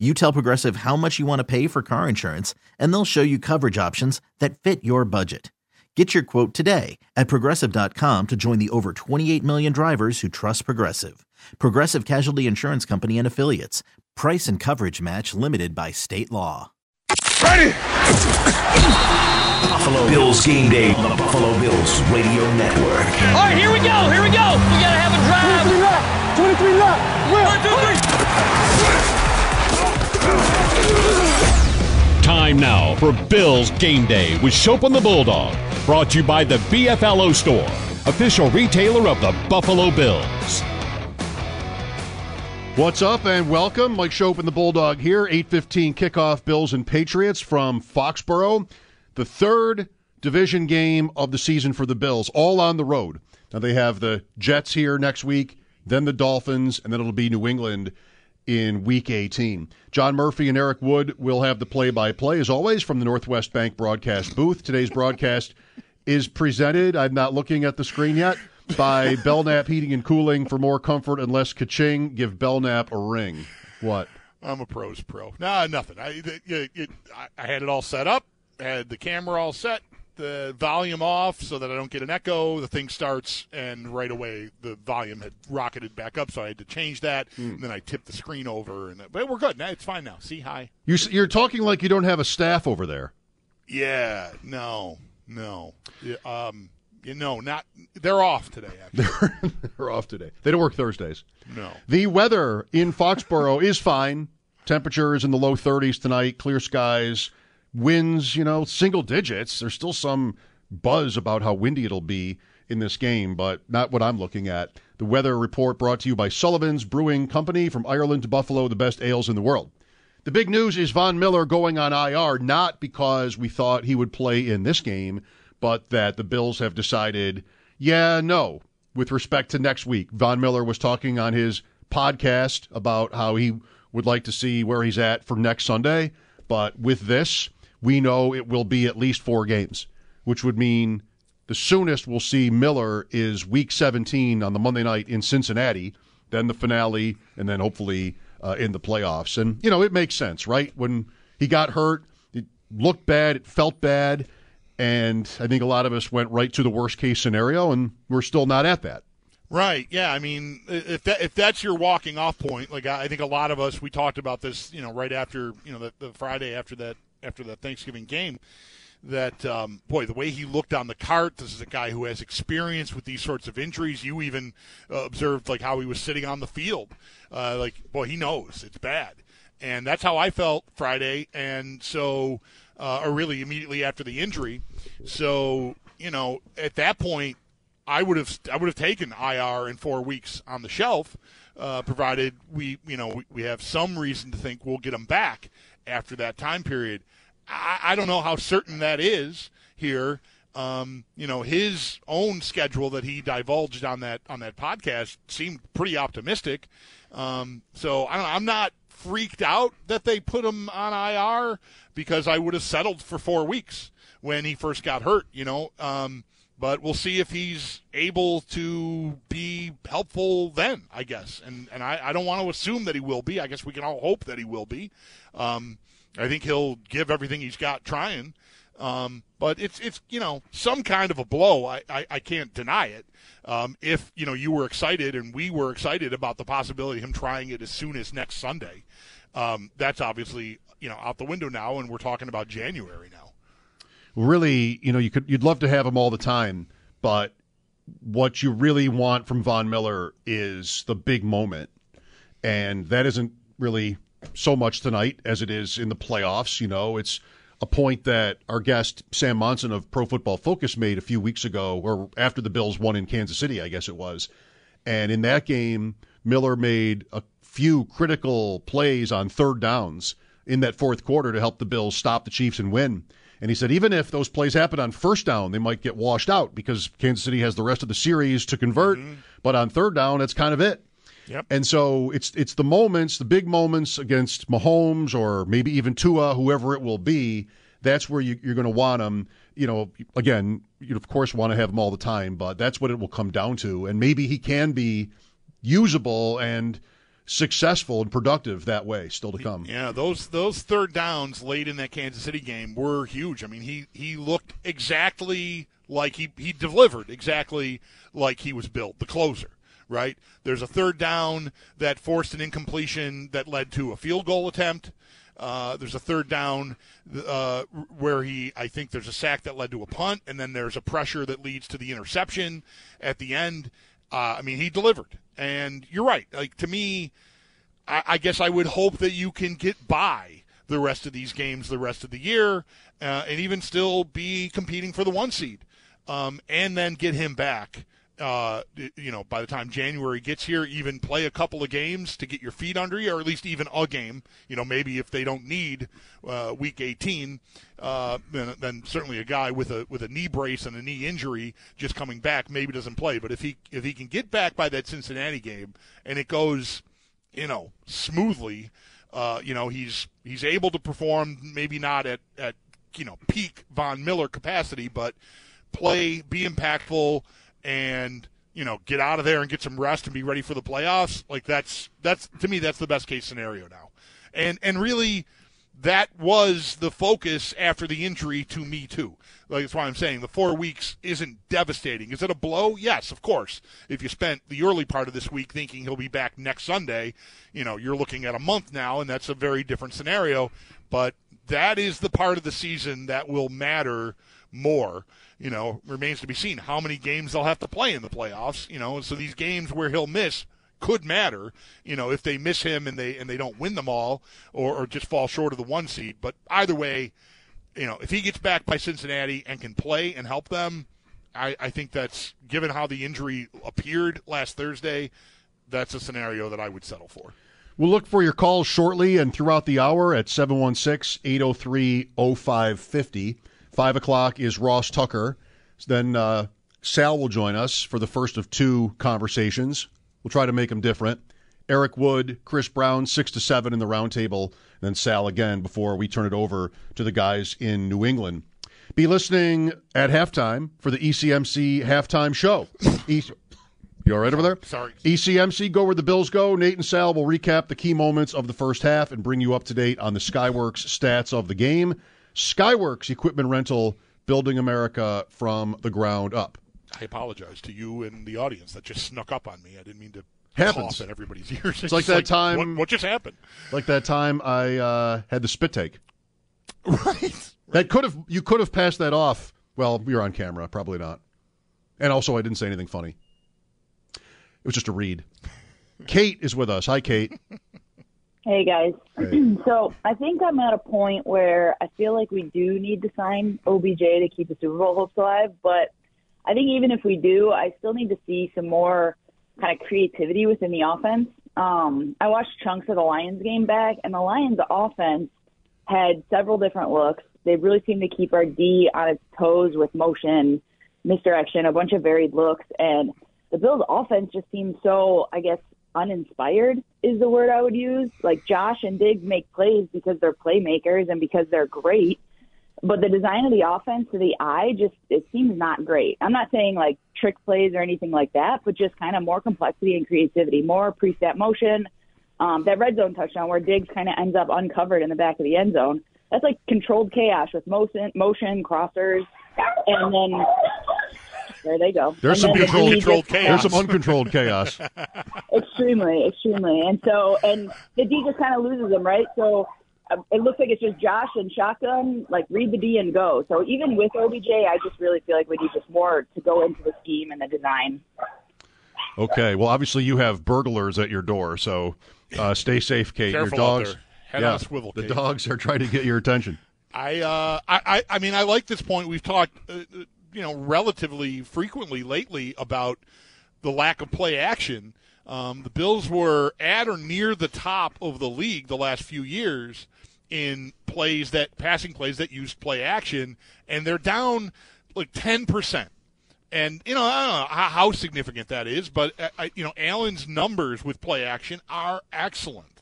You tell Progressive how much you want to pay for car insurance, and they'll show you coverage options that fit your budget. Get your quote today at progressive.com to join the over 28 million drivers who trust Progressive. Progressive Casualty Insurance Company and Affiliates. Price and coverage match limited by state law. Ready! Buffalo Bills game day on the Buffalo Bills Radio Network. All right, here we go. Here we go. We gotta have a drive. 23 left. 23 left. One, two, three. Time now for Bills Game Day with Schopp on the Bulldog. Brought to you by the BFLO Store, official retailer of the Buffalo Bills. What's up and welcome. Mike Schopp and the Bulldog here. 815 kickoff Bills and Patriots from Foxborough. The third division game of the season for the Bills, all on the road. Now they have the Jets here next week, then the Dolphins, and then it'll be New England in week 18. John Murphy and Eric Wood will have the play by play, as always, from the Northwest Bank broadcast booth. Today's broadcast is presented, I'm not looking at the screen yet, by Belknap Heating and Cooling. For more comfort and less kaching, give Belknap a ring. What? I'm a pro's pro. Nah, nothing. I, it, it, I had it all set up, had the camera all set, the volume off so that I don't get an echo. The thing starts, and right away the volume had rocketed back up, so I had to change that. And then I tipped the screen over, and but we're good. Now it's fine now. See, hi. You, you're talking like you don't have a staff over there. Yeah, no, no. Yeah, um, you know, not. They're off today. Actually, They're off today. They don't work Thursdays. no. The weather in Foxborough is fine. Temperature is in the low 30s tonight, clear skies, winds, you know, single digits. There's still some buzz about how windy it'll be in this game, but not what I'm looking at. The weather report brought to you by Sullivan's Brewing Company from Ireland to Buffalo, the best ales in the world. The big news is Von Miller going on IR, not because we thought he would play in this game, but that the Bills have decided, yeah, no, with respect to next week. Von Miller was talking on his podcast about how he would like to see where he's at for next Sunday. But with this, we know it will be at least four games, which would mean the soonest we'll see Miller is week 17 on the Monday night in Cincinnati, then the finale, and then hopefully uh, in the playoffs. And, you know, it makes sense, right? When he got hurt, it looked bad, it felt bad. And I think a lot of us went right to the worst case scenario, and we're still not at that. Right. Yeah. I mean, if that if that's your walking off point, like I think a lot of us we talked about this, you know, right after you know the, the Friday after that after the Thanksgiving game. That um, boy, the way he looked on the cart. This is a guy who has experience with these sorts of injuries. You even uh, observed like how he was sitting on the field. Uh, like, boy, he knows it's bad, and that's how I felt Friday. And so, uh, or really immediately after the injury. So, you know, at that point, I would have I would have taken IR in four weeks on the shelf, uh, provided we you know we, we have some reason to think we'll get him back after that time period. I, I don't know how certain that is here. Um, you know, his own schedule that he divulged on that on that podcast seemed pretty optimistic. Um, so I don't, I'm not freaked out that they put him on IR because I would have settled for four weeks when he first got hurt. You know. Um, but we'll see if he's able to be helpful then, I guess. And and I, I don't want to assume that he will be. I guess we can all hope that he will be. Um, I think he'll give everything he's got trying. Um, but it's it's you know some kind of a blow. I, I, I can't deny it. Um, if you know you were excited and we were excited about the possibility of him trying it as soon as next Sunday, um, that's obviously you know out the window now, and we're talking about January now really, you know, you could you'd love to have him all the time, but what you really want from Von Miller is the big moment, and that isn't really so much tonight as it is in the playoffs. You know, it's a point that our guest Sam Monson of Pro Football Focus made a few weeks ago, or after the Bills won in Kansas City, I guess it was, and in that game, Miller made a few critical plays on third downs in that fourth quarter to help the Bills stop the Chiefs and win. And he said even if those plays happen on first down, they might get washed out because Kansas City has the rest of the series to convert. Mm-hmm. But on third down, that's kind of it. Yep. And so it's it's the moments, the big moments against Mahomes or maybe even Tua, whoever it will be. That's where you, are going to want them. You know, again, you of course want to have them all the time, but that's what it will come down to. And maybe he can be usable and successful and productive that way still to come. Yeah, those those third downs late in that Kansas City game were huge. I mean, he he looked exactly like he he delivered exactly like he was built, the closer right? There's a third down that forced an incompletion that led to a field goal attempt. Uh, there's a third down uh, where he, I think there's a sack that led to a punt, and then there's a pressure that leads to the interception at the end. Uh, I mean, he delivered. And you're right. Like, to me, I, I, guess I would hope that you can get by the rest of these games the rest of the year uh, and even still be competing for the one seed um, and then get him back uh, you know, by the time January gets here, even play a couple of games to get your feet under you, or at least even a game. You know, maybe if they don't need uh, week 18, uh, then, then certainly a guy with a with a knee brace and a knee injury just coming back maybe doesn't play. But if he if he can get back by that Cincinnati game and it goes, you know, smoothly, uh, you know, he's he's able to perform. Maybe not at at you know peak Von Miller capacity, but play, be impactful and you know get out of there and get some rest and be ready for the playoffs like that's that's to me that's the best case scenario now. And and really that was the focus after the injury to me too. Like that's why i'm saying the four weeks isn't devastating. Is it a blow? Yes of course. If you spent the early part of this week thinking he'll be back next sunday you know you're looking at a month now and that's a very different scenario. But that is the part of the season that will matter more you know, remains to be seen how many games they'll have to play in the playoffs. You know, so these games where he'll miss could matter. You know, if they miss him and they and they don't win them all, or, or just fall short of the one seed. But either way, you know, if he gets back by Cincinnati and can play and help them, I, I think that's given how the injury appeared last Thursday, that's a scenario that I would settle for. We'll look for your calls shortly and throughout the hour at 716 803 0550. Five o'clock is Ross Tucker. Then uh, Sal will join us for the first of two conversations. We'll try to make them different. Eric Wood, Chris Brown, six to seven in the roundtable, then Sal again before we turn it over to the guys in New England. Be listening at halftime for the ECMC halftime show. E- you all right over there? Sorry. ECMC, go where the Bills go. Nate and Sal will recap the key moments of the first half and bring you up to date on the Skyworks stats of the game. Skyworks Equipment Rental, building America from the ground up. I apologize to you and the audience that just snuck up on me. I didn't mean to Happens. in everybody's ears. It's, like that like, time. What, what, just happened? Like that time I uh, had the spit take. Right. That could have you could have passed that off. Well, you're on camera, probably not. And also, I didn't say anything funny. It was just a read. Kate is with us. Hi, Kate. Hey guys. Hey. so I think I'm at a point where I feel like we do need to sign OBJ to keep the Super Bowl hopes alive. But I think even if we do, I still need to see some more kind of creativity within the offense. Um, I watched chunks of the Lions game back, and the Lions offense had several different looks. They really seemed to keep our D on its toes with motion, misdirection, a bunch of varied looks, and the Bills offense just seemed so, I guess, uninspired is the word I would use. Like Josh and Diggs make plays because they're playmakers and because they're great. But the design of the offense to the eye just it seems not great. I'm not saying like trick plays or anything like that, but just kind of more complexity and creativity, more preset motion. Um, that red zone touchdown where Diggs kind of ends up uncovered in the back of the end zone. That's like controlled chaos with motion, motion crossers, and then there they go. There's and some controlled, controlled chaos. There's some uncontrolled chaos. extremely, extremely. And so, and the D just kind of loses them, right? So uh, it looks like it's just Josh and shotgun, like read the D and go. So even with OBJ, I just really feel like we need just more to go into the scheme and the design. Okay. Well, obviously you have burglars at your door, so uh, stay safe, Kate. Careful your dogs, Head yeah, on swivel. The Kate. dogs are trying to get your attention. I, uh, I, I, I mean, I like this point. We've talked, uh, uh you know, relatively frequently lately about the lack of play action. Um, the Bills were at or near the top of the league the last few years in plays that passing plays that use play action, and they're down like ten percent. And you know, I don't know how, how significant that is, but uh, you know, Allen's numbers with play action are excellent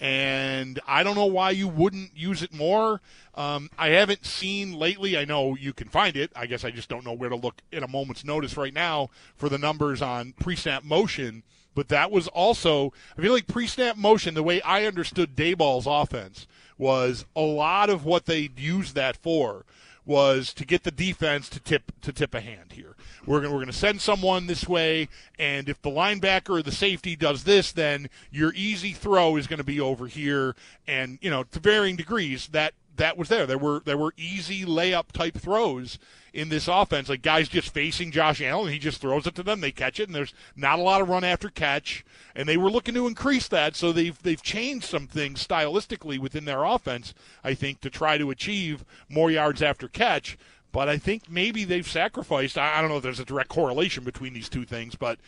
and I don't know why you wouldn't use it more. Um, I haven't seen lately. I know you can find it. I guess I just don't know where to look in a moment's notice right now for the numbers on pre-snap motion. But that was also, I feel like pre-snap motion. The way I understood Daboll's offense was a lot of what they used that for was to get the defense to tip to tip a hand here. We're going we're to send someone this way, and if the linebacker or the safety does this, then your easy throw is going to be over here, and you know to varying degrees that that was there. There were there were easy layup type throws in this offense. Like guys just facing Josh Allen, he just throws it to them, they catch it, and there's not a lot of run after catch. And they were looking to increase that, so they've they've changed some things stylistically within their offense, I think, to try to achieve more yards after catch. But I think maybe they've sacrificed. I, don't know if there's a direct correlation between these two things, but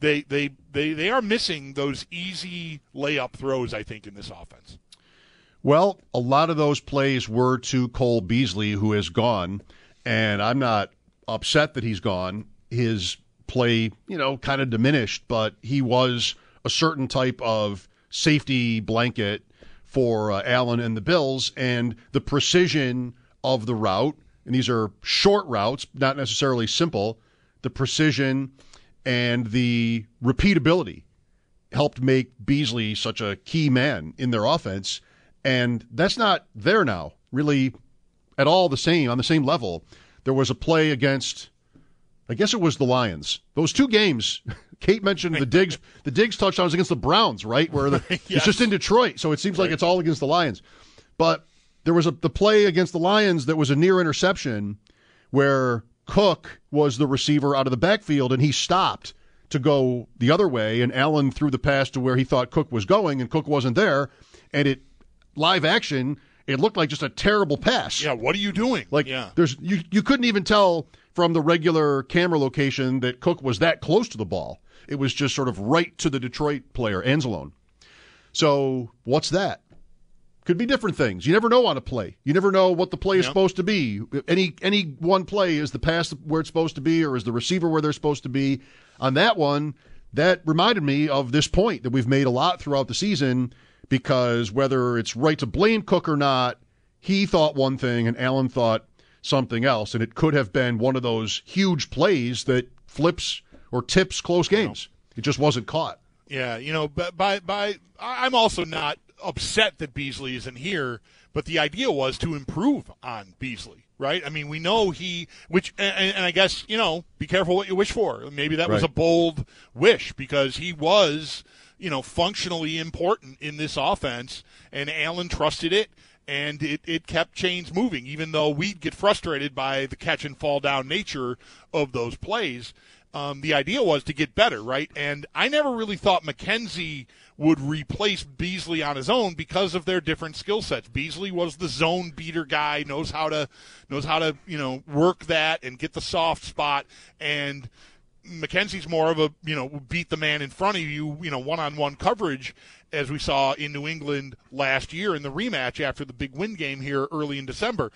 they they they, they are missing those easy layup throws. I think in this offense. Well, a lot of those plays were to Cole Beasley, who has gone and I'm not upset that he's gone. His play, you know, kind of diminished, but he was a certain type of safety blanket for uh, Allen and the Bills, and the precision of the route, and these are short routes, not necessarily simple, the precision and the repeatability helped make Beasley such a key man in their offense, and that's not there now, really at all the same on the same level. There was a play against, I guess it was the Lions. Those two games. Kate mentioned the Diggs the Diggs touchdowns against the Browns, right? Where the, yes. it's just in Detroit, so it seems right. like it's all against the Lions. But there was a the play against the Lions that was a near interception where Cook was the receiver out of the backfield and he stopped to go the other way and Allen threw the pass to where he thought Cook was going and Cook wasn't there and it live action it looked like just a terrible pass. Yeah, what are you doing? Like yeah. there's you you couldn't even tell from the regular camera location that Cook was that close to the ball. It was just sort of right to the Detroit player, Anzalone. So what's that? Could be different things. You never know on a play. You never know what the play is yep. supposed to be. Any any one play is the pass where it's supposed to be, or is the receiver where they're supposed to be. On that one, that reminded me of this point that we've made a lot throughout the season because whether it's right to blame Cook or not, he thought one thing and Allen thought something else. And it could have been one of those huge plays that flips or tips close games. It just wasn't caught. Yeah, you know, but by by I'm also not upset that Beasley isn't here, but the idea was to improve on Beasley, right? I mean, we know he, which, and, and I guess you know, be careful what you wish for. Maybe that right. was a bold wish because he was you know, functionally important in this offense, and Allen trusted it. And it, it kept chains moving, even though we'd get frustrated by the catch and fall down nature of those plays. Um, the idea was to get better, right? And I never really thought McKenzie would replace Beasley on his own because of their different skill sets. Beasley was the zone beater guy, knows how to knows how to you know work that and get the soft spot. And McKenzie's more of a you know beat the man in front of you, you know, one-on-one coverage, as we saw in New England last year in the rematch after the big win game here early in December.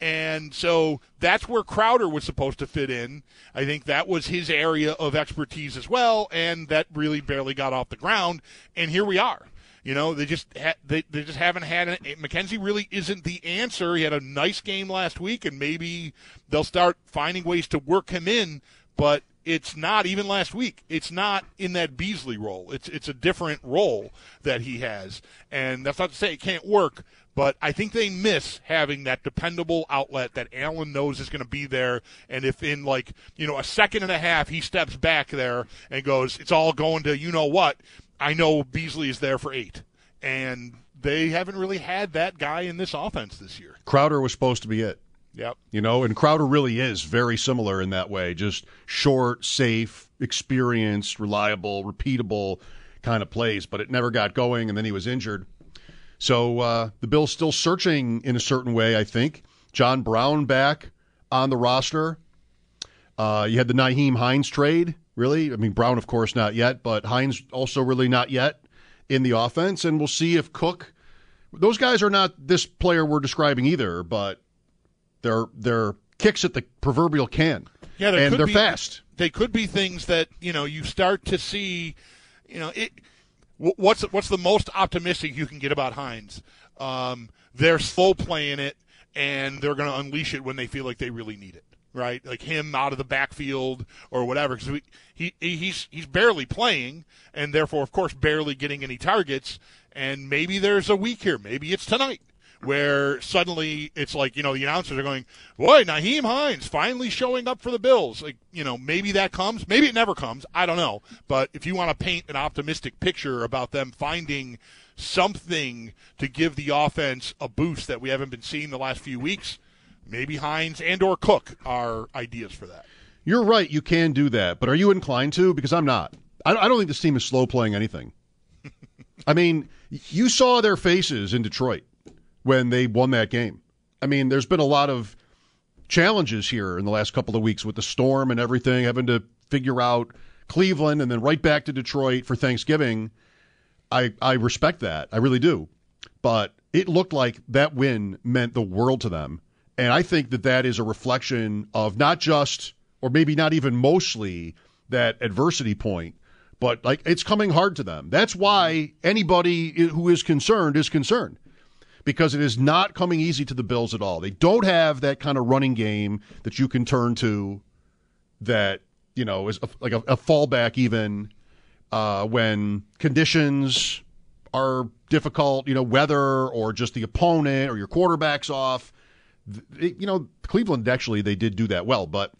And so that's where Crowder was supposed to fit in. I think that was his area of expertise as well, and that really barely got off the ground. And here we are. You know, they just ha- they they just haven't had it. McKenzie really isn't the answer. He had a nice game last week, and maybe they'll start finding ways to work him in. But it's not even last week. It's not in that Beasley role. It's it's a different role that he has, and that's not to say it can't work. But I think they miss having that dependable outlet that Allen knows is going to be there. And if in like you know a second and a half he steps back there and goes, it's all going to you know what, I know Beasley is there for eight, and they haven't really had that guy in this offense this year. Crowder was supposed to be it. Yep. You know, and Crowder really is very similar in that way. Just short, safe, experienced, reliable, repeatable kind of plays, but it never got going, and then he was injured. So uh, the Bills still searching in a certain way, I think. John Brown back on the roster. Uh, you had the Nyheim Hines trade, really. I mean, Brown, of course, not yet, but Hines also really not yet in the offense. And we'll see if Cook those guys are not this player we're describing either, but they're they're kicks at the proverbial can. Yeah, and they're be- fast. They could be things that you know you start to see. You know, it. What's what's the most optimistic you can get about Hines? Um, they're slow playing it, and they're going to unleash it when they feel like they really need it. Right, like him out of the backfield or whatever, because he, he he's he's barely playing, and therefore, of course, barely getting any targets. And maybe there's a week here. Maybe it's tonight where suddenly it's like you know the announcers are going, "Boy, Nyheim Hines finally showing up for the Bills." Like you know maybe that comes, maybe it never comes. I don't know. But if you want to paint an optimistic picture about them finding something to give the offense a boost that we haven't been seeing the last few weeks, maybe Hines and or Cook are ideas for that. You're right. You can do that, but are you inclined to? Because I'm not. I don't think this team is slow playing anything. I mean, you saw their faces in Detroit when they won that game. I mean, there's been a lot of challenges here in the last couple of weeks with the storm and everything, having to figure out Cleveland and then right back to Detroit for Thanksgiving. I I respect that. I really do. But it looked like that win meant the world to them. And I think that that is a reflection of not just, or maybe not even mostly, that adversity point, but like it's coming hard to them. That's why anybody who is concerned is concerned because it is not coming easy to the Bills at all. They don't have that kind of running game that you can turn to that, you know, is a, like a, a fallback even uh, when conditions are difficult, you know, weather or just the opponent or your quarterback's off. Th- you know, Cleveland actually they did do that well, but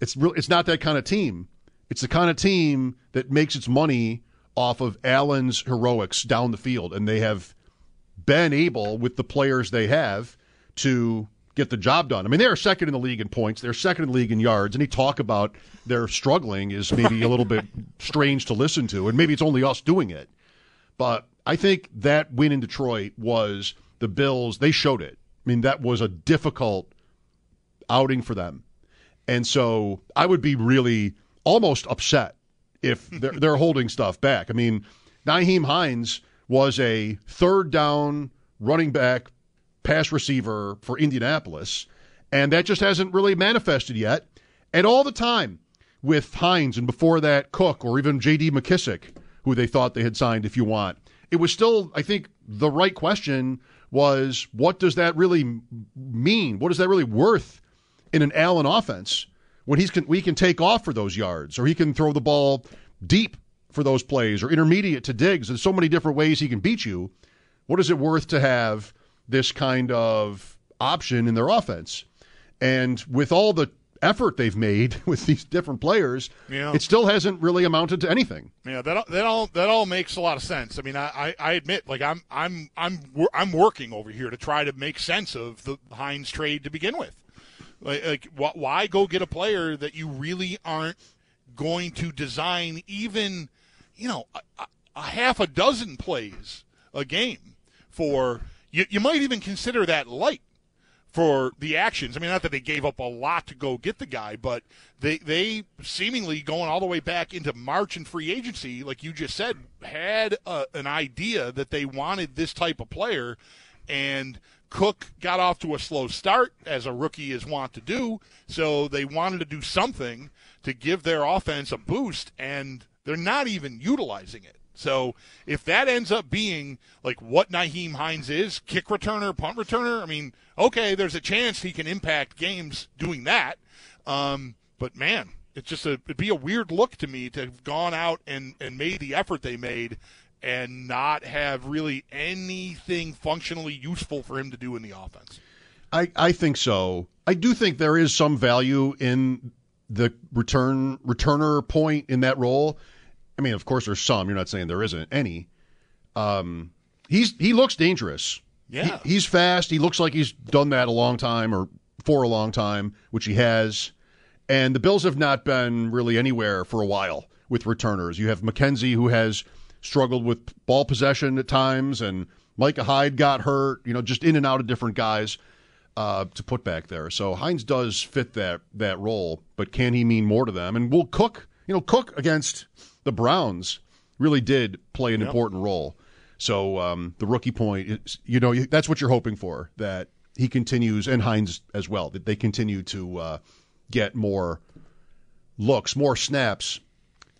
it's real. It's not that kind of team. It's the kind of team that makes its money off of Allen's heroics down the field, and they have been able with the players they have to get the job done. I mean, they're second in the league in points. They're second in the league in yards. Any talk about their struggling is maybe a little bit strange to listen to, and maybe it's only us doing it. But I think that win in Detroit was the Bills. They showed it. I mean, that was a difficult outing for them. And so I would be really almost upset if they're, they're holding stuff back. I mean, Nyheim Hines was a third down running back pass receiver for Indianapolis, and that just hasn't really manifested yet. And all the time with Hines and before that Cook or even J.D. McKissic, who they thought they had signed, if you want, it was still, I think, the right question was what does that really mean? What is that really worth in an Allen offense when he's can, we can take off for those yards or he can throw the ball deep for those plays or intermediate to Diggs? There's so many different ways he can beat you. What is it worth to have this kind of option in their offense? And with all the effort they've made with these different players, Yeah. it still hasn't really amounted to anything. Yeah, that that all that all makes a lot of sense. I mean, I, I, admit, like I'm I'm I'm I'm working over here to try to make sense of the Hines trade to begin with. Like, like wh- why go get a player that you really aren't going to design even, you know, a, a, half a dozen plays a game for? You, you might even consider that light for the actions. I mean, not that they gave up a lot to go get the guy, but they they seemingly going all the way back into March and free agency, like you just said, had a, an idea that they wanted this type of player, and Cook got off to a slow start as a rookie is wont to do. So they wanted to do something to give their offense a boost, and they're not even utilizing it. So if that ends up being like what Nyheim Hines is, kick returner, punt returner, I mean, okay, there's a chance he can impact games doing that. Um, but man, it's just a it'd be a weird look to me to have gone out and, and made the effort they made and not have really anything functionally useful for him to do in the offense. I, I think so. I do think there is some value in the return returner point in that role. I mean, of course, there's some. You're not saying there isn't any. Um, he's he looks dangerous. Yeah. He- he's fast. He looks like he's done that a long time or for a long time, which he has. And the Bills have not been really anywhere for a while with returners. You have McKenzie, who has struggled with ball possession at times, and Micah Hyde got hurt. You know, just in and out of different guys uh, to put back there. So Hines does fit that that role, but can he mean more to them? And will Cook, you know, Cook against the Browns really did play an important role. So um, the rookie point, is, you know, that's what you're hoping for that he continues, and Hines as well, that they continue to uh, get more looks, more snaps.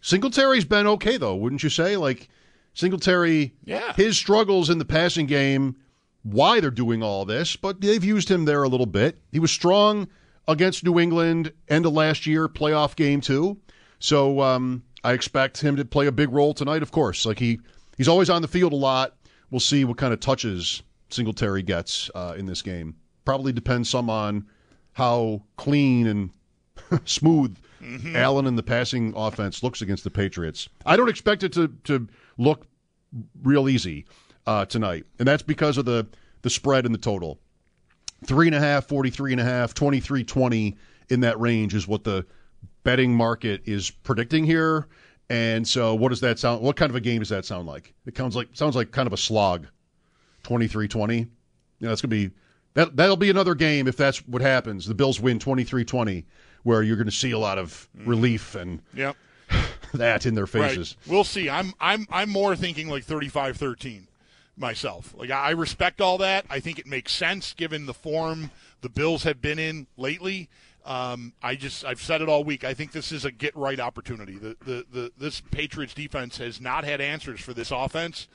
Singletary's been okay though, wouldn't you say? Like Singletary, yeah. his struggles in the passing game, why they're doing all this, but they've used him there a little bit. He was strong against New England end of last year, playoff game too. So um, I expect him to play a big role tonight. Of course, like he he's always on the field a lot. We'll see what kind of touches Singletary gets uh, in this game. Probably depends some on how clean and smooth mm-hmm. Allen and the passing offense looks against the Patriots. I don't expect it to to look real easy uh, tonight, and that's because of the the spread and the total. Three and a half, 43 and a half, 23 20 in that range is what the betting market is predicting here. And so, what does that sound? What kind of a game does that sound like? It sounds like sounds like kind of a slog. 23-20. You know, that's gonna be that that'll be another game if that's what happens. The Bills win 23-20, where you're going to see a lot of mm-hmm. relief and yep. that in their faces. Right. We'll see. I'm I'm I'm more thinking like 35-13 myself. Like I respect all that. I think it makes sense given the form the Bills have been in lately. Um, I just I've said it all week. I think this is a get right opportunity. The, the the this Patriots defense has not had answers for this offense,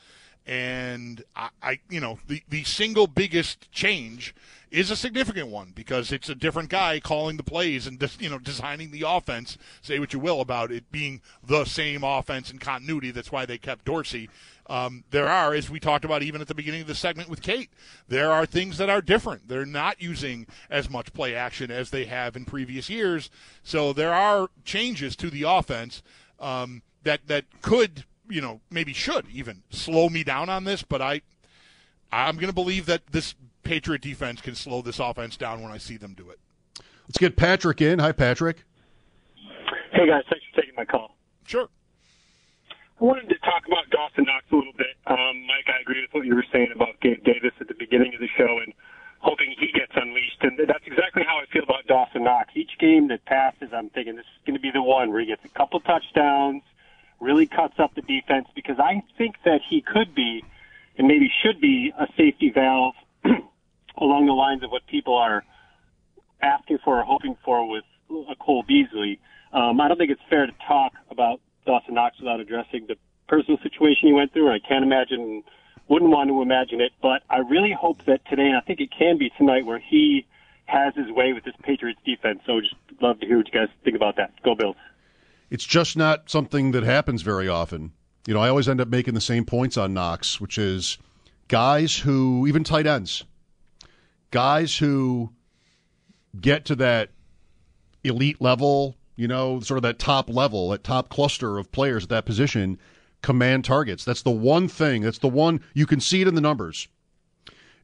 and I, I you know the the single biggest change is a significant one because it's a different guy calling the plays and you know designing the offense. Say what you will about it being the same offense and continuity. That's why they kept Dorsey. Um, there are, as we talked about even at the beginning of the segment with Kate, there are things that are different. They're not using as much play action as they have in previous years. So there are changes to the offense um, that that could, you know, maybe should even slow me down on this. But I, I'm going to believe that this Patriot defense can slow this offense down when I see them do it. Let's get Patrick in. Hi, Patrick. Hey guys, thanks for taking my call. Sure. I wanted to talk about Dawson Knox a little bit. Um, Mike, I agree with what you were saying about Gabe Davis at the beginning of the show and hoping he gets unleashed. And that's exactly how I feel about Dawson Knox. Each game that passes, I'm thinking this is going to be the one where he gets a couple touchdowns, really cuts up the defense, because I think that he could be and maybe should be a safety valve along the lines of what people are asking for or hoping for with a Cole Beasley. Um, I don't think it's fair to talk about Dawson Knox without addressing the personal situation he went through. I can't imagine, wouldn't want to imagine it. But I really hope that today, and I think it can be tonight, where he has his way with this Patriots defense. So just love to hear what you guys think about that. Go Bills. It's just not something that happens very often. You know, I always end up making the same points on Knox, which is guys who, even tight ends, guys who get to that elite level you know, sort of that top level, that top cluster of players at that position command targets. That's the one thing, that's the one you can see it in the numbers.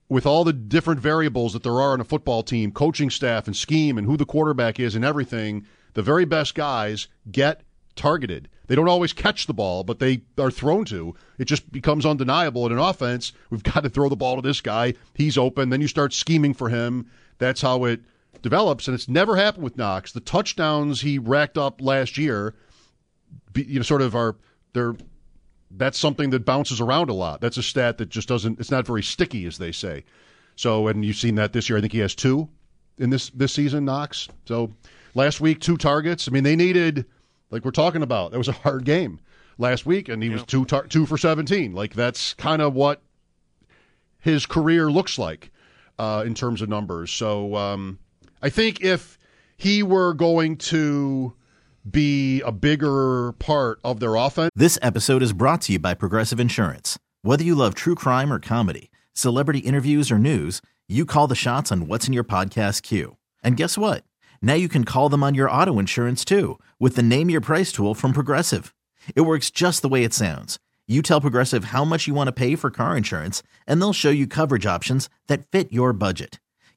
With all the different variables that there are in a football team, coaching staff and scheme and who the quarterback is and everything, the very best guys get targeted. They don't always catch the ball, but they are thrown to. It just becomes undeniable in an offense. We've got to throw the ball to this guy. He's open. Then you start scheming for him. That's how it develops, and it's never happened with Knox. The touchdowns he racked up last year, you know, sort of are they're that's something that bounces around a lot. That's a stat that just doesn't. It's not very sticky, as they say. So, and you've seen that this year. I think he has two in this this season. Knox. So last week, two targets. I mean, they needed like we're talking about. That was a hard game last week, and he yeah. was two tar- two for seventeen. Like that's kind of what his career looks like uh, in terms of numbers. So um, I think if he were going to be a bigger part of their offense. This episode is brought to you by Progressive Insurance. Whether you love true crime or comedy, celebrity interviews or news, you call the shots on what's in your podcast queue. And guess what? Now you can call them on your auto insurance too with the Name Your Price tool from Progressive. It works just the way it sounds. You tell Progressive how much you want to pay for car insurance, and they'll show you coverage options that fit your budget.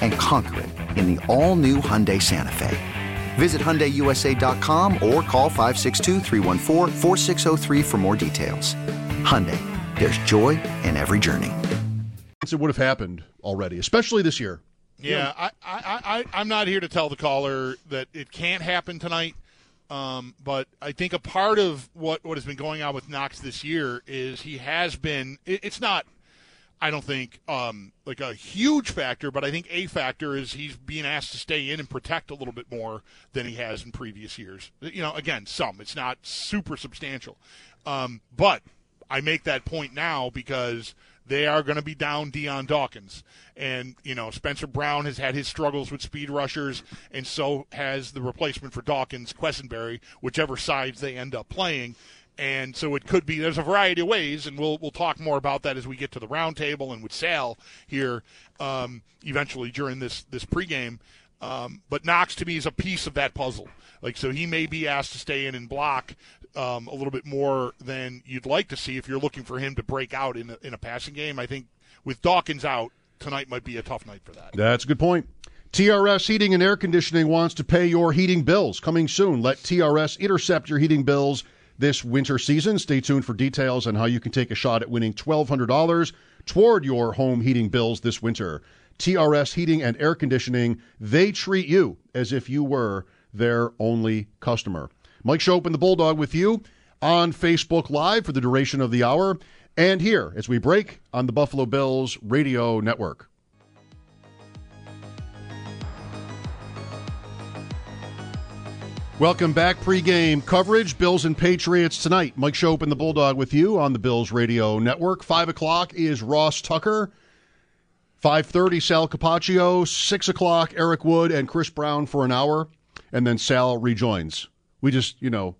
And conquer it in the all new Hyundai Santa Fe. Visit HyundaiUSA.com or call 562 for more details. Hyundai, there's joy in every journey. It would have happened already, especially this year. Yeah, I, I, I, I'm not here to tell the caller that it can't happen tonight. Um, but I think a part of what, what has been going on with Knox this year is he has been. It, it's not I don't think um, like a huge factor, but I think a factor is he's being asked to stay in and protect a little bit more than he has in previous years. You know, again, some it's not super substantial, um, but I make that point now because they are going to be down Dion Dawkins, and you know Spencer Brown has had his struggles with speed rushers, and so has the replacement for Dawkins, Quessenberry, whichever sides they end up playing. And so it could be there's a variety of ways, and we'll we'll talk more about that as we get to the roundtable and with Sal here um, eventually during this this pregame. Um, but Knox to me is a piece of that puzzle. Like so, he may be asked to stay in and block um, a little bit more than you'd like to see if you're looking for him to break out in a, in a passing game. I think with Dawkins out tonight might be a tough night for that. That's a good point. TRS Heating and Air Conditioning wants to pay your heating bills. Coming soon. Let TRS intercept your heating bills this winter season. Stay tuned for details on how you can take a shot at winning $1,200 toward your home heating bills this winter. TRS Heating and Air Conditioning, they treat you as if you were their only customer. Mike Schopp and the Bulldog with you on Facebook Live for the duration of the hour and here as we break on the Buffalo Bills Radio Network. Welcome back. Pre-game coverage. Bills and Patriots tonight. Mike Schopp and the Bulldog with you on the Bills Radio Network. Five o'clock is Ross Tucker. Five thirty, Sal Capaccio. Six o'clock, Eric Wood and Chris Brown for an hour, and then Sal rejoins. We just, you know,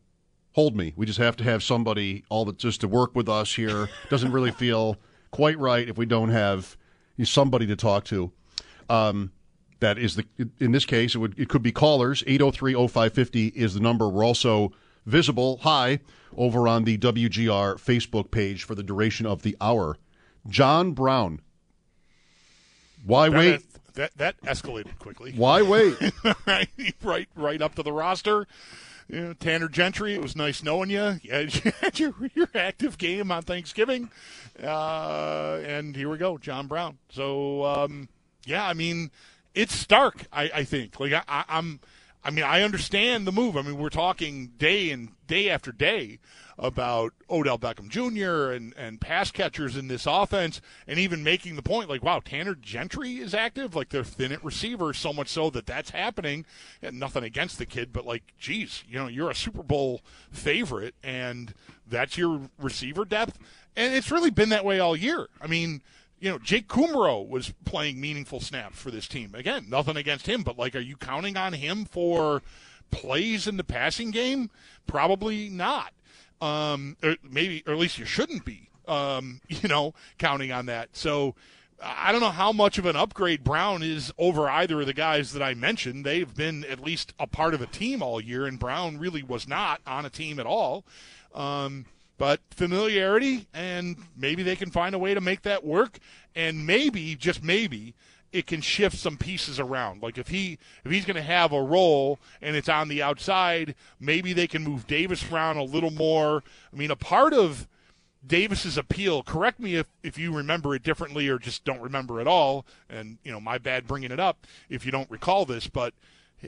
hold me. We just have to have somebody all that just to work with us here. Doesn't really feel quite right if we don't have somebody to talk to. Um, that is the in this case it would it could be callers 803-0550 is the number. We're also visible high over on the WGR Facebook page for the duration of the hour. John Brown. Why that, wait? That that escalated quickly. Why wait? right, right, right up to the roster. You know, Tanner Gentry, it was nice knowing you. You had your, your active game on Thanksgiving, uh, and here we go, John Brown. So, um, yeah, I mean, it's stark. I, I think. Like I, I'm. I mean, I understand the move. I mean, we're talking day and day after day about Odell Beckham Jr. and, and pass catchers in this offense, and even making the point like, wow, Tanner Gentry is active. Like they're thin at receiver, so much so that that's happening. And nothing against the kid, but like, geez, you know, you're a Super Bowl favorite, and that's your receiver depth. And it's really been that way all year. I mean, you know, Jake Kumerow was playing meaningful snaps for this team. Again, nothing against him, but like, are you counting on him for plays in the passing game? Probably not. Um, or maybe, or at least you shouldn't be. Um, you know, counting on that. So I don't know how much of an upgrade Brown is over either of the guys that I mentioned. They've been at least a part of a team all year, and Brown really was not on a team at all. Um, but familiarity, and maybe they can find a way to make that work, and maybe, just maybe, it can shift some pieces around. Like if he if he's going to have a role and it's on the outside, maybe they can move Davis around a little more. I mean, a part of Davis's appeal. Correct me if, if you remember it differently or just don't remember at all. And you know, my bad bringing it up if you don't recall this, but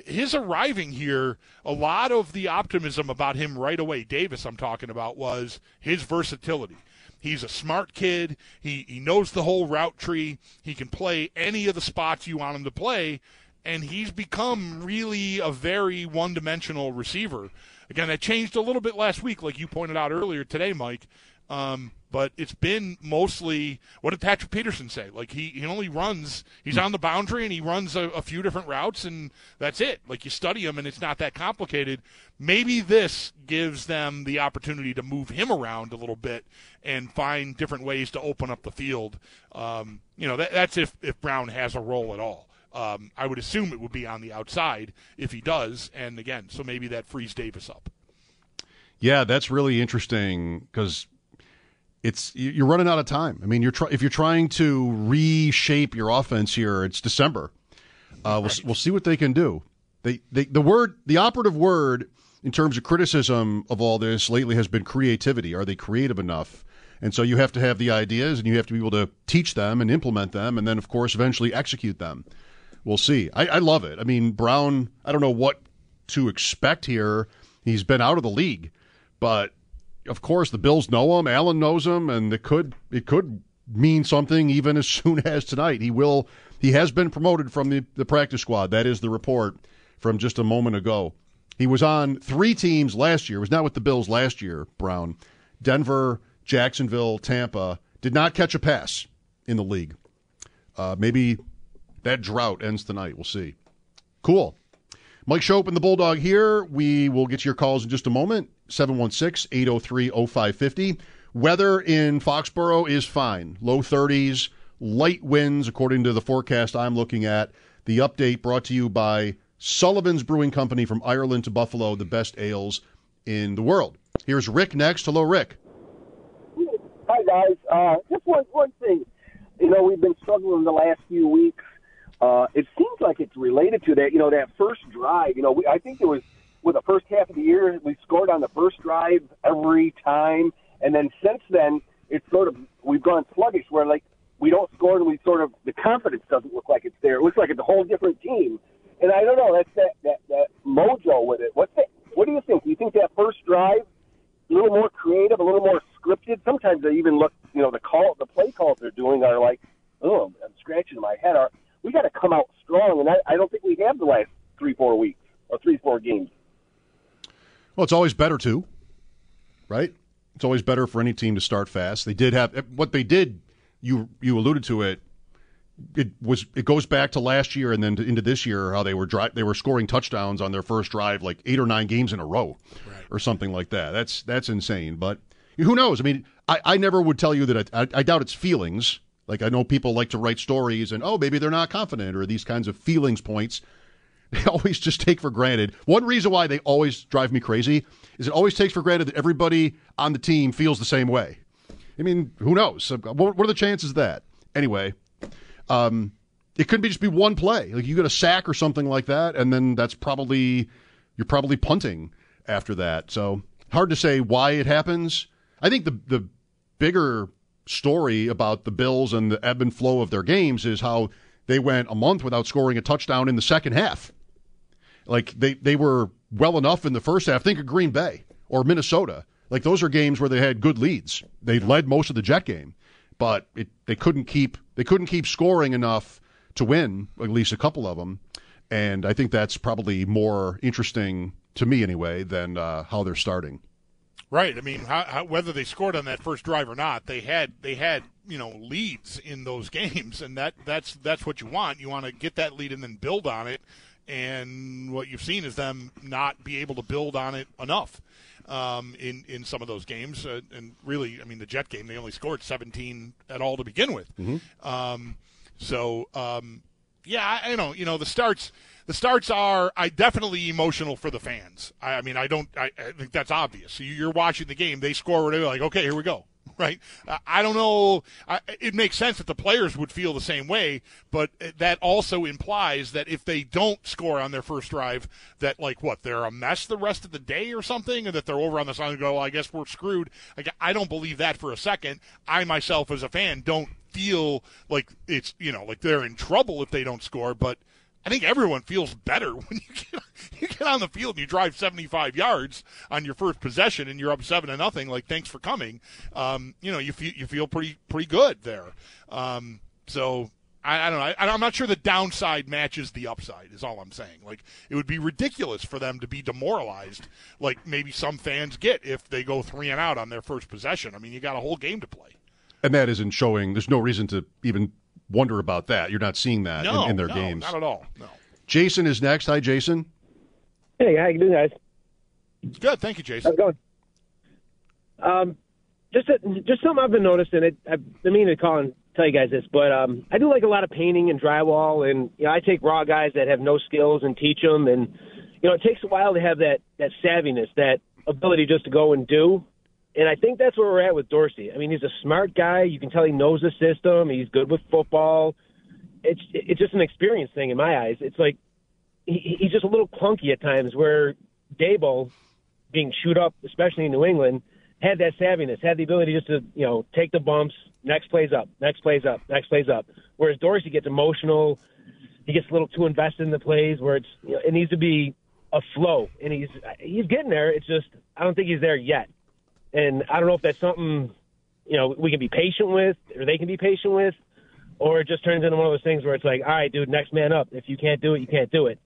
his arriving here, a lot of the optimism about him right away, Davis, I'm talking about, was his versatility. He's a smart kid. He he knows the whole route tree. He can play any of the spots you want him to play, and he's become really a very one-dimensional receiver. Again, that changed a little bit last week, like you pointed out earlier today, Mike. Um, but it's been mostly what did Patrick Peterson say? Like he, he only runs, he's on the boundary and he runs a, a, few different routes and that's it. Like you study him and it's not that complicated. Maybe this gives them the opportunity to move him around a little bit and find different ways to open up the field. Um, you know, that, that's if, if Brown has a role at all. Um, I would assume it would be on the outside if he does. And again, so maybe that frees Davis up. Yeah, that's really interesting because it's you're running out of time. I mean, you're try, if you're trying to reshape your offense here, it's December. Uh, we'll, we'll see what they can do. They, they the word the operative word in terms of criticism of all this lately has been creativity. Are they creative enough? And so you have to have the ideas and you have to be able to teach them and implement them and then of course eventually execute them. We'll see. I, I love it. I mean, Brown, I don't know what to expect here. He's been out of the league, but of course, the Bills know him. Allen knows him, and it could it could mean something even as soon as tonight. He will. He has been promoted from the, the practice squad. That is the report from just a moment ago. He was on three teams last year. He was not with the Bills last year. Brown, Denver, Jacksonville, Tampa did not catch a pass in the league. Uh, maybe that drought ends tonight. We'll see. Cool. Mike Schopp and the Bulldog here. We will get to your calls in just a moment. 716 803 0550. Weather in Foxborough is fine. Low 30s, light winds, according to the forecast I'm looking at. The update brought to you by Sullivan's Brewing Company from Ireland to Buffalo, the best ales in the world. Here's Rick next. Hello, Rick. Hi, guys. Uh, just one, one thing. You know, we've been struggling the last few weeks. Uh, it seems like it's related to that, you know, that first drive. You know, we, I think it was – with the first half of the year, we scored on the first drive every time, and then since then, it's sort of we've gone sluggish. Where like we don't score, and we sort of the confidence doesn't look like it's there. It looks like it's a whole different team, and I don't know. That's that that, that mojo with it. What's that? What do you think? Do you think that first drive a little more creative, a little more scripted? Sometimes they even look, you know, the call, the play calls they're doing are like, oh, I'm scratching my head. Are we got to come out strong? And I, I don't think we have the last three, four weeks or three, four games. Well, it's always better to, right? It's always better for any team to start fast. They did have what they did. You you alluded to it. It was it goes back to last year and then into this year how they were dri- they were scoring touchdowns on their first drive like eight or nine games in a row, right. or something like that. That's that's insane. But who knows? I mean, I, I never would tell you that I, I, I doubt it's feelings. Like I know people like to write stories and oh maybe they're not confident or these kinds of feelings points they always just take for granted. One reason why they always drive me crazy is it always takes for granted that everybody on the team feels the same way. I mean, who knows? What are the chances of that? Anyway, um, it could be just be one play. Like you get a sack or something like that, and then that's probably you're probably punting after that. So hard to say why it happens. I think the the bigger story about the Bills and the ebb and flow of their games is how they went a month without scoring a touchdown in the second half. Like they, they were well enough in the first half. Think of Green Bay or Minnesota. Like those are games where they had good leads. They led most of the Jet game, but it, they couldn't keep they couldn't keep scoring enough to win at least a couple of them. And I think that's probably more interesting to me anyway than uh, how they're starting. Right. I mean, how, how, whether they scored on that first drive or not, they had they had you know leads in those games, and that that's that's what you want. You want to get that lead and then build on it and what you've seen is them not be able to build on it enough. um, in in some of those games. Uh, and really, I mean, the Jet game they only scored 17 at all to begin with. Um, so um, yeah, I, I know you know the starts. The starts are I definitely emotional for the fans. I, I mean, I don't. I, I think that's obvious. So you're watching the game, they score, whatever. Like, okay, here we go right? I don't know. it makes sense that the players would feel the same way, but that also implies that if they don't score on their first drive, that like what they're a mess the rest of the day or something, and that they're over on the side and go, well, I guess we're screwed. Like, I don't believe that for a second. I myself, as a fan, don't feel like it's you know like they're in trouble if they don't score, but I think everyone feels better when you get, you get on the field and you drive 75 yards on your first possession and you're up seven to nothing. Like, thanks for coming. Um, you know, you feel you feel pretty pretty good there. Um, so I, I, don't know. I, am not sure the downside matches the upside. Is all I'm saying. Like, it would be ridiculous for them to be demoralized, like maybe some fans get if they go three and out on their first possession. I mean, you got a whole game to play. And that isn't showing. There's no reason to even wonder about that. You're not seeing that no, in, in, their no, games. Not at all. No. Jason is next. Hi, Jason. Hey, how you doing, guys? Good, thank you, Jason. How's it going? Um, just a, just something I've been noticing. It, I've been meaning to call and tell you guys this, but um, I do like a lot of painting and drywall, and you know, I take raw guys that have no skills and teach them, and you know, it takes a while to have that that savviness, that ability just to go and do. And I think that's where we're at with Dorsey. I mean, he's a smart guy. You can tell he knows the system. He's good with football. It's it's just an experience thing in my eyes. It's like he, he's just a little clunky at times. Where Daboll, being chewed up, especially in New England, had that savviness, had the ability just to you know take the bumps. Next plays up, next plays up, next plays up. Whereas Dorsey gets emotional. He gets a little too invested in the plays where it's you know, it needs to be a flow, and he's he's getting there. It's just I don't think he's there yet. And I don't know if that's something, you know, we can be patient with or they can be patient with, or it just turns into one of those things where it's like, all right, dude, next man up. If you can't do it, you can't do it.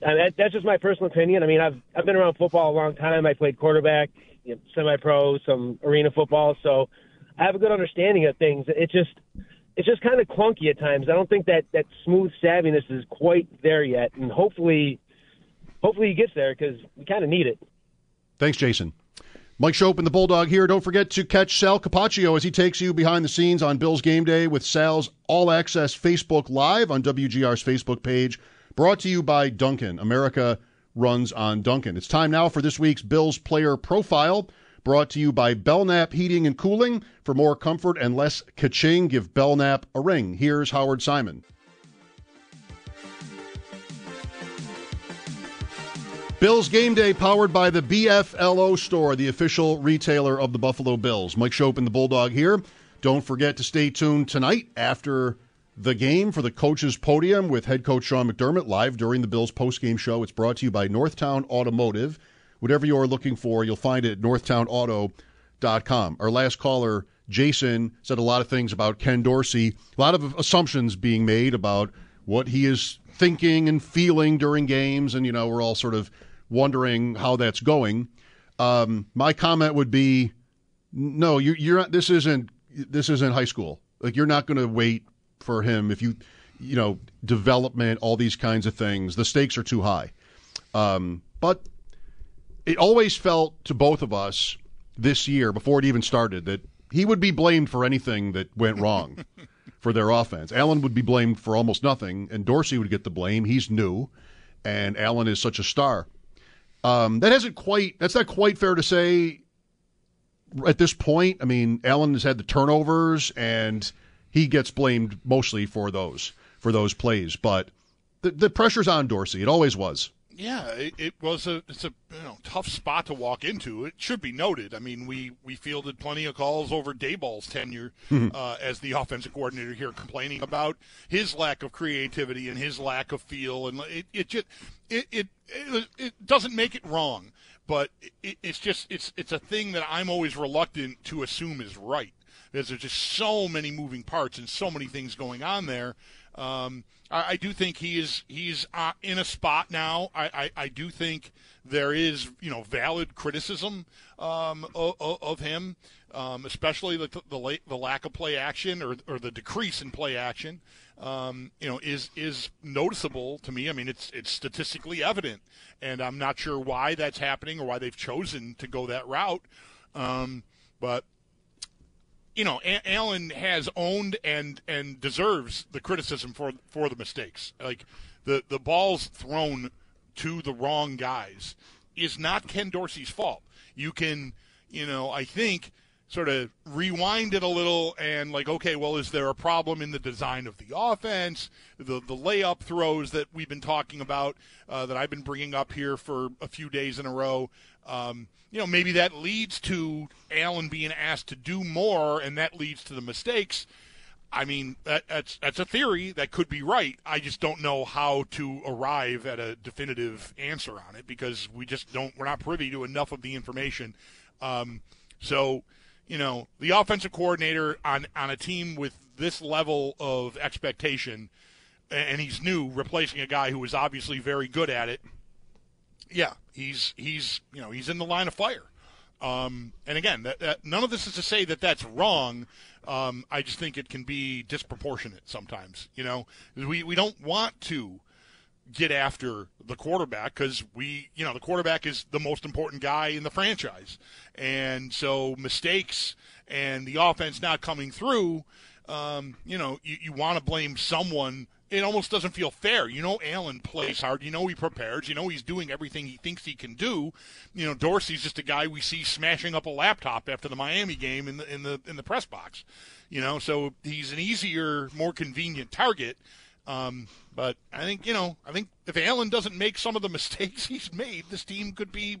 And that, that's just my personal opinion. I mean, I've I've been around football a long time. I played quarterback, you know, semi-pro, some arena football, so I have a good understanding of things. It just it's just kind of clunky at times. I don't think that that smooth savviness is quite there yet, and hopefully, hopefully he gets there because we kind of need it. Thanks, Jason. Mike Schopp and the Bulldog here. Don't forget to catch Sal Capaccio as he takes you behind the scenes on Bills Game Day with Sal's All Access Facebook Live on WGR's Facebook page. Brought to you by Dunkin'. America runs on Dunkin'. It's time now for this week's Bills Player Profile. Brought to you by Belknap Heating and Cooling. For more comfort and less kaching, give Belknap a ring. Here's Howard Simon. Bills Game Day powered by the BFLO store, the official retailer of the Buffalo Bills. Mike Schopp and the Bulldog here. Don't forget to stay tuned tonight after the game for the coaches podium with head coach Sean McDermott live during the Bills postgame show. It's brought to you by Northtown Automotive. Whatever you're looking for, you'll find it at northtownauto.com. Our last caller, Jason, said a lot of things about Ken Dorsey, a lot of assumptions being made about what he is thinking and feeling during games, and you know, we're all sort of wondering how that's going. Um, my comment would be, no, you, you're not. This isn't. This isn't high school. Like you're not going to wait for him if you, you know, development, all these kinds of things. The stakes are too high. Um, but it always felt to both of us this year before it even started that he would be blamed for anything that went wrong for their offense. Allen would be blamed for almost nothing, and Dorsey would get the blame. He's new, and Allen is such a star. Um, that hasn't quite. That's not quite fair to say at this point. I mean, Allen has had the turnovers, and he gets blamed mostly for those for those plays. But the the pressure's on Dorsey. It always was. Yeah, it, it, was a it's a you know, tough spot to walk into. It should be noted. I mean, we we fielded plenty of calls over Daboll's tenure Mm-hmm. uh, as the offensive coordinator here, complaining about his lack of creativity and his lack of feel, and it it just it it it, it doesn't make it wrong, but it, it's just it's it's a thing that I'm always reluctant to assume is right because there's just so many moving parts and so many things going on there. Um, I, I do think he is he's uh, in a spot now. I, I, I do think there is you know valid criticism um, of, of him. um, especially the the, late, the lack of play action or, or the decrease in play action. Um, you know, is is noticeable to me. I mean, it's it's statistically evident, and I'm not sure why that's happening or why they've chosen to go that route. Um, but you know, a- Allen has owned and and deserves the criticism for for the mistakes. Like the the balls thrown to the wrong guys is not Ken Dorsey's fault. You can, you know, I think sort of rewind it a little and like, okay, well, is there a problem in the design of the offense, the the layup throws that we've been talking about, uh, that I've been bringing up here for a few days in a row. Um, you know, maybe that leads to Allen being asked to do more, and that leads to the mistakes. I mean, that, that's that's a theory that could be right. I just don't know how to arrive at a definitive answer on it because we just don't. We're not privy to enough of the information. Um, so, you know, the offensive coordinator on on a team with this level of expectation, and he's new, replacing a guy who was obviously very good at it. Yeah, he's he's you know he's in the line of fire. Um, and again, that, that, none of this is to say that that's wrong. Um, I just think it can be disproportionate sometimes. You know, we we don't want to get after the quarterback because we, you know, the quarterback is the most important guy in the franchise, and so mistakes and the offense not coming through. Um, you know, you, you want to blame someone it almost doesn't feel fair. You know, Allen plays hard. You know, he prepares. You know, he's doing everything he thinks he can do. You know, Dorsey's just a guy we see smashing up a laptop after the Miami game in the in the in the press box. You know, so he's an easier, more convenient target. Um, but I think you know, I think if Allen doesn't make some of the mistakes he's made, this team could be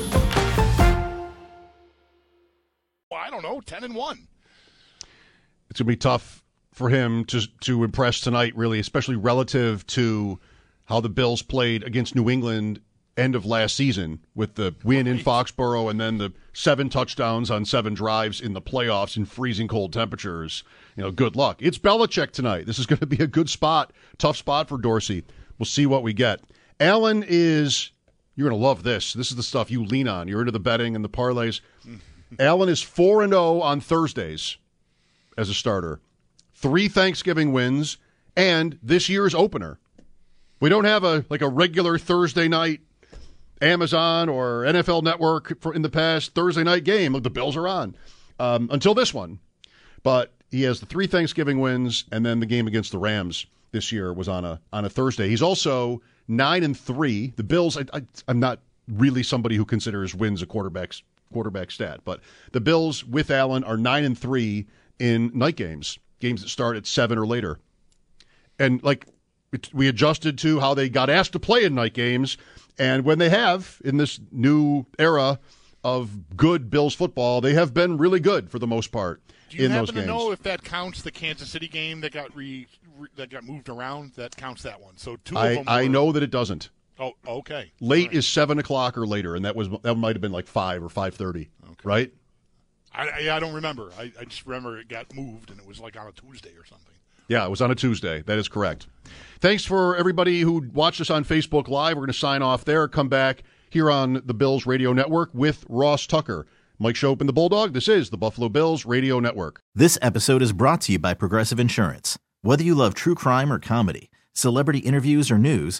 Don't know, ten and one. It's going to be tough for him to to impress tonight, really, especially relative to how the Bills played against New England end of last season with the win in Foxborough and then the seven touchdowns on seven drives in the playoffs in freezing cold temperatures. You know, good luck. It's Belichick tonight. This is going to be a good spot, tough spot for Dorsey. We'll see what we get. Allen is. You're going to love this. This is the stuff you lean on. You're into the betting and the parlays. Mm. Allen is 4 and 0 on Thursdays as a starter. 3 Thanksgiving wins and this year's opener. We don't have a like a regular Thursday night Amazon or NFL Network in the past Thursday night game. The Bills are on um, until this one, but he has the three Thanksgiving wins, and then the game against the Rams this year was on a on a Thursday. He's also nine and three. The Bills. I, I, I'm not really somebody who considers wins a quarterback's quarterback stat. But the Bills with Allen are nine and three in night games, games that start at seven or later. And like we adjusted to how they got asked to play in night games, and when they have in this new era of good Bills football, they have been really good for the most part Do you in happen to know if that counts the Kansas City game that got re, re that got moved around? That counts that one. So two of I, them. I know that it doesn't. Oh, okay. Late is seven o'clock or later, and that was that might have been like five or five thirty, right? I, I, I don't remember. I, I just remember it got moved and it was like on a Tuesday or something. Yeah, it was on a Tuesday. That is correct. Thanks for everybody who watched us on Facebook Live. We're going to sign off there. Come back here on the Bills Radio Network with Ross Tucker. Mike Schopp and the Bulldog. This is the Buffalo Bills Radio Network. This episode is brought to you by Progressive Insurance. Whether you love true crime or comedy, celebrity interviews or news,